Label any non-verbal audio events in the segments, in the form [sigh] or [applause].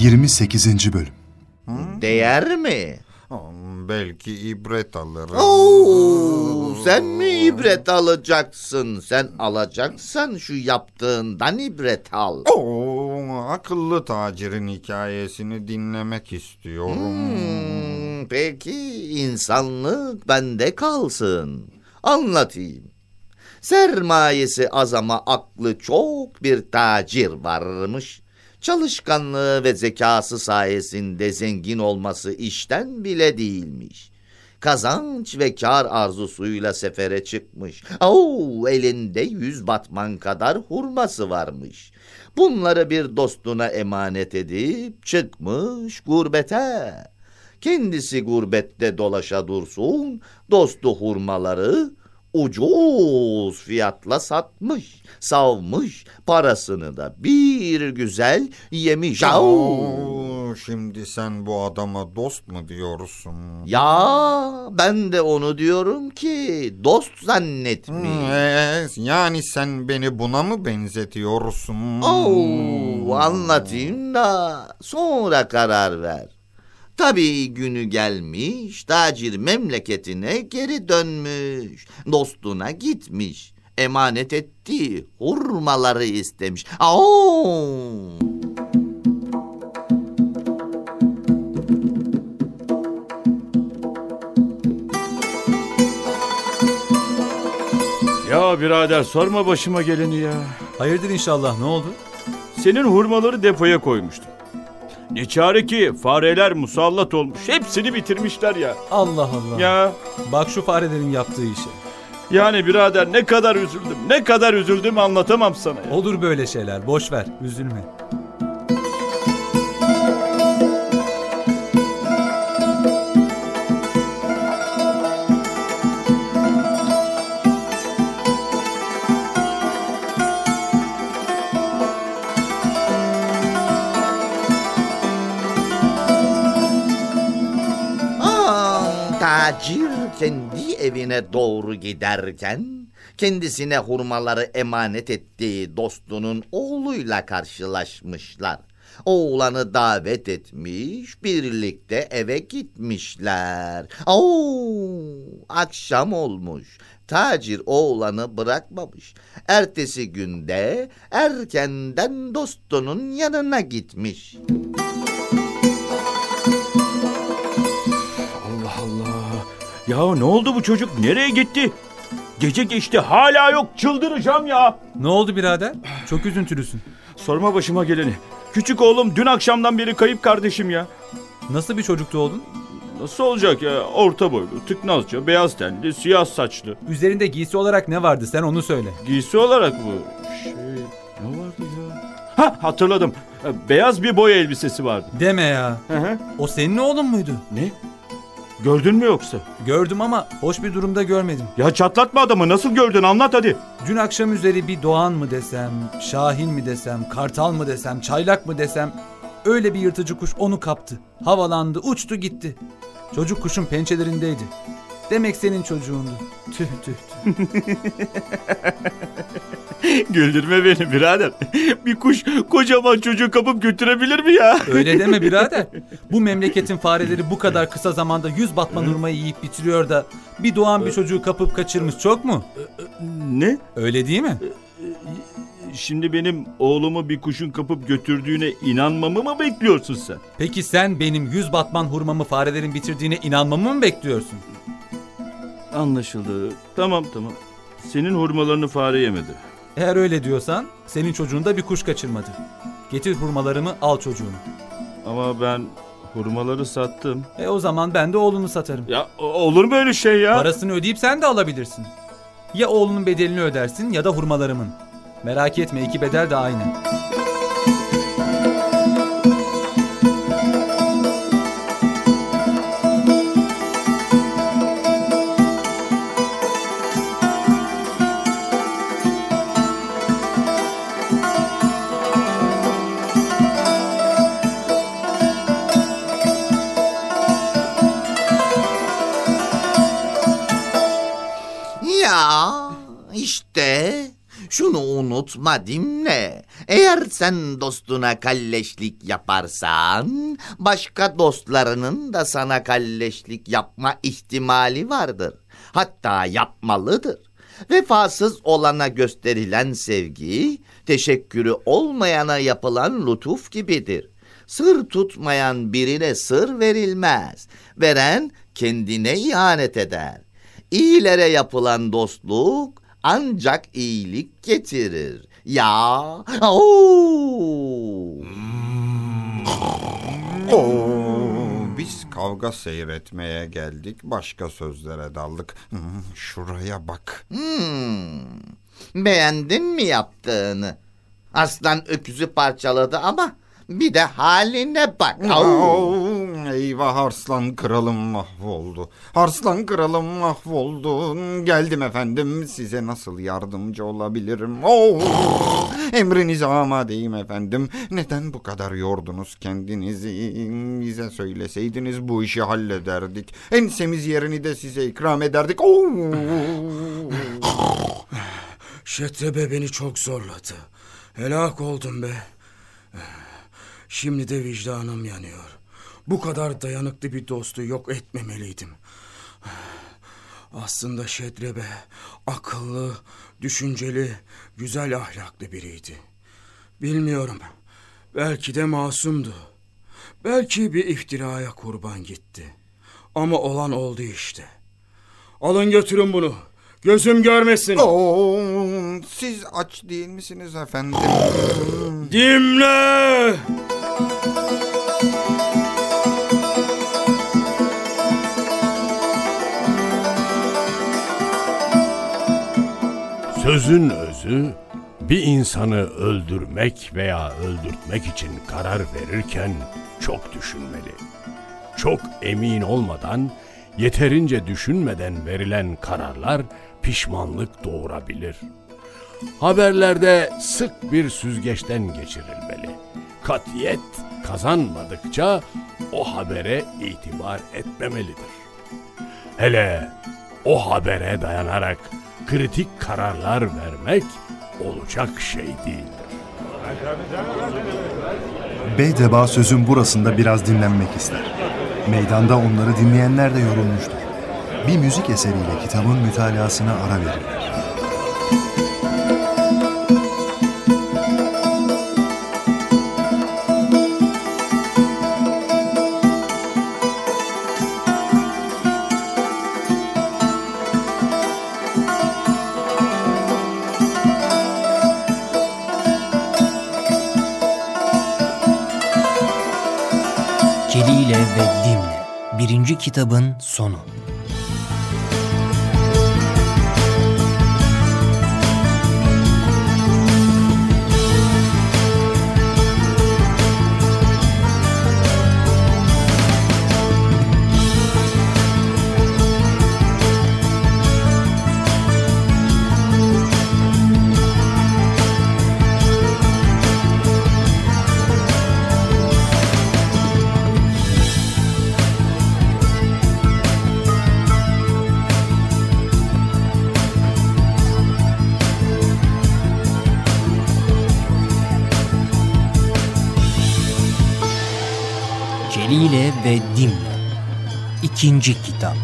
28. Bölüm Değer mi? Hmm, Belki ibret alırım. Oo, sen mi ibret alacaksın? Sen alacaksan şu yaptığından ibret al. Oo, akıllı tacirin hikayesini dinlemek istiyorum. Hmm, peki insanlık bende kalsın. Anlatayım. Sermayesi az ama aklı çok bir tacir varmış. Çalışkanlığı ve zekası sayesinde zengin olması işten bile değilmiş. Kazanç ve kar arzusuyla sefere çıkmış. Oo, elinde yüz batman kadar hurması varmış. Bunları bir dostuna emanet edip çıkmış gurbete. Kendisi gurbette dolaşa dursun, dostu hurmaları ucuz fiyatla satmış, savmış, parasını da bir güzel yemiş. Oo, şimdi sen bu adama dost mu diyorsun? Ya ben de onu diyorum ki dost zannetmiş. Hmm, yani sen beni buna mı benzetiyorsun? Oo, anlatayım da sonra karar ver. Tabii günü gelmiş, tacir memleketine geri dönmüş, dostuna gitmiş, emanet ettiği hurmaları istemiş. Oo! Ya birader sorma başıma geleni ya. Hayırdır inşallah ne oldu? Senin hurmaları depoya koymuştum. Ne çare ki fareler musallat olmuş. Hepsini bitirmişler ya. Allah Allah. Ya Bak şu farelerin yaptığı işe. yani birader ne kadar üzüldüm. Ne kadar üzüldüm anlatamam sana ya. Olur böyle şeyler boş ver üzülme. Kendi evine doğru giderken kendisine hurmaları emanet ettiği dostunun oğluyla karşılaşmışlar. Oğlanı davet etmiş, birlikte eve gitmişler. Oo, akşam olmuş. Tacir oğlanı bırakmamış. Ertesi günde erkenden dostunun yanına gitmiş. Allah Ya ne oldu bu çocuk? Nereye gitti? Gece geçti hala yok çıldıracağım ya. Ne oldu birader? Çok üzüntülüsün. Sorma başıma geleni. Küçük oğlum dün akşamdan beri kayıp kardeşim ya. Nasıl bir çocuktu oğlun? Nasıl olacak ya? Orta boylu, tıknazca, beyaz tenli, siyah saçlı. Üzerinde giysi olarak ne vardı sen onu söyle. Giysi olarak bu. Şey, ne vardı ya? Ha hatırladım. Beyaz bir boy elbisesi vardı. Deme ya. Hı hı. O senin oğlun muydu? Ne? Gördün mü yoksa? Gördüm ama hoş bir durumda görmedim. Ya çatlatma adamı nasıl gördün anlat hadi. Dün akşam üzeri bir doğan mı desem, şahin mi desem, kartal mı desem, çaylak mı desem öyle bir yırtıcı kuş onu kaptı. Havalandı, uçtu gitti. Çocuk kuşun pençelerindeydi. Demek senin çocuğundu. Tüh tüh tüh. [laughs] Güldürme beni birader. Bir kuş kocaman çocuğu kapıp götürebilir mi ya? Öyle deme [laughs] birader. Bu memleketin fareleri bu kadar kısa zamanda yüz batman hurmayı yiyip bitiriyor da bir doğan bir çocuğu kapıp kaçırmış çok mu? Ne? Öyle değil mi? Şimdi benim oğlumu bir kuşun kapıp götürdüğüne inanmamı mı bekliyorsun sen? Peki sen benim yüz batman hurmamı farelerin bitirdiğine inanmamı mı bekliyorsun? Anlaşıldı. Tamam tamam. Senin hurmalarını fare yemedi. Eğer öyle diyorsan senin çocuğun da bir kuş kaçırmadı. Getir hurmalarımı al çocuğunu. Ama ben hurmaları sattım. E o zaman ben de oğlunu satarım. Ya o- olur mu öyle şey ya? Parasını ödeyip sen de alabilirsin. Ya oğlunun bedelini ödersin ya da hurmalarımın. Merak etme iki bedel de aynı. İşte şunu unut unutma dinle. Eğer sen dostuna kalleşlik yaparsan, başka dostlarının da sana kalleşlik yapma ihtimali vardır. Hatta yapmalıdır. Vefasız olana gösterilen sevgi, teşekkürü olmayana yapılan lütuf gibidir. Sır tutmayan birine sır verilmez. Veren kendine ihanet eder. İyilere yapılan dostluk ancak iyilik getirir. Ya, oo. Oo, biz kavga seyretmeye geldik. Başka sözlere daldık. Hmm, Şuraya bak. Hmm. Beğendin mi yaptığını? Aslan öküzü parçaladı ama bir de haline bak. Oo, eyvah Arslan kralım mahvoldu. Arslan kralım mahvoldu. Geldim efendim size nasıl yardımcı olabilirim? Oo, emrinize amadeyim efendim. Neden bu kadar yordunuz kendinizi? Bize söyleseydiniz bu işi hallederdik. Ensemiz yerini de size ikram ederdik. Oo. Şetrebe beni çok zorladı. Helak oldum be. Şimdi de vicdanım yanıyor. Bu kadar dayanıklı bir dostu yok etmemeliydim. Aslında Şetrebe akıllı, düşünceli, güzel ahlaklı biriydi. Bilmiyorum. Belki de masumdu. Belki bir iftiraya kurban gitti. Ama olan oldu işte. Alın götürün bunu. Gözüm görmesin. Oo, siz aç değil misiniz efendim? Dimle! Sözün özü bir insanı öldürmek veya öldürtmek için karar verirken çok düşünmeli. Çok emin olmadan, yeterince düşünmeden verilen kararlar pişmanlık doğurabilir. Haberlerde sık bir süzgeçten geçirilmeli. Katiyet kazanmadıkça o habere itibar etmemelidir. Hele o habere dayanarak kritik kararlar vermek olacak şey değildir. Beydeba sözün burasında biraz dinlenmek ister. Meydanda onları dinleyenler de yorulmuştur. Bir müzik eseriyle kitabın mütalasına ara verirler. Dimle Birinci kitabın sonu Ve Dimle İkinci kitap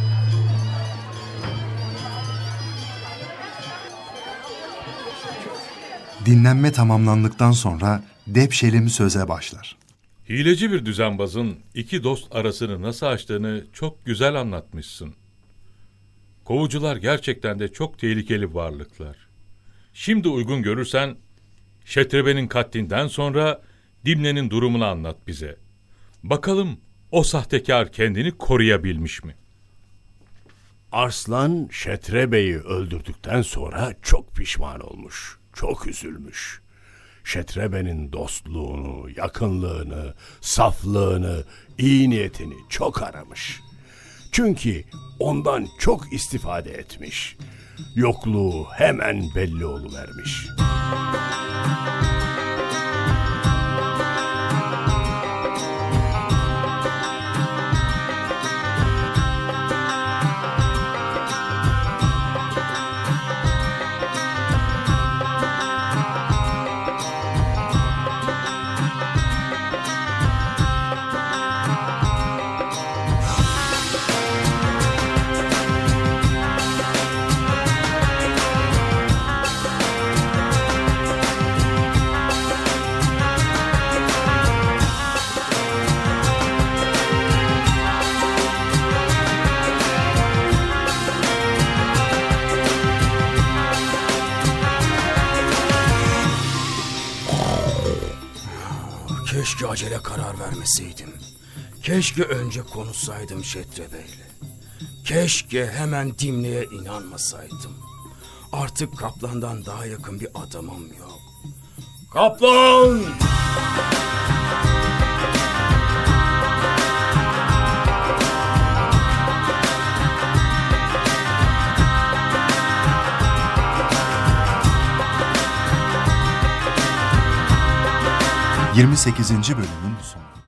Dinlenme tamamlandıktan sonra Depşelim söze başlar. Hileci bir düzenbazın iki dost arasını nasıl açtığını çok güzel anlatmışsın. Kovucular gerçekten de çok tehlikeli varlıklar. Şimdi uygun görürsen Şetrebe'nin katlinden sonra Dimne'nin durumunu anlat bize. Bakalım o sahtekar kendini koruyabilmiş mi? Arslan Şetrebe'yi öldürdükten sonra çok pişman olmuş, çok üzülmüş. Şetrebe'nin dostluğunu, yakınlığını, saflığını, iyi niyetini çok aramış. Çünkü ondan çok istifade etmiş. Yokluğu hemen belli oluvermiş. Keşke acele karar vermeseydim. Keşke önce konuşsaydım Şetre Bey'le. Keşke hemen Dimli'ye inanmasaydım. Artık Kaplan'dan daha yakın bir adamım yok. Kaplan! ...28. bölümün sonu.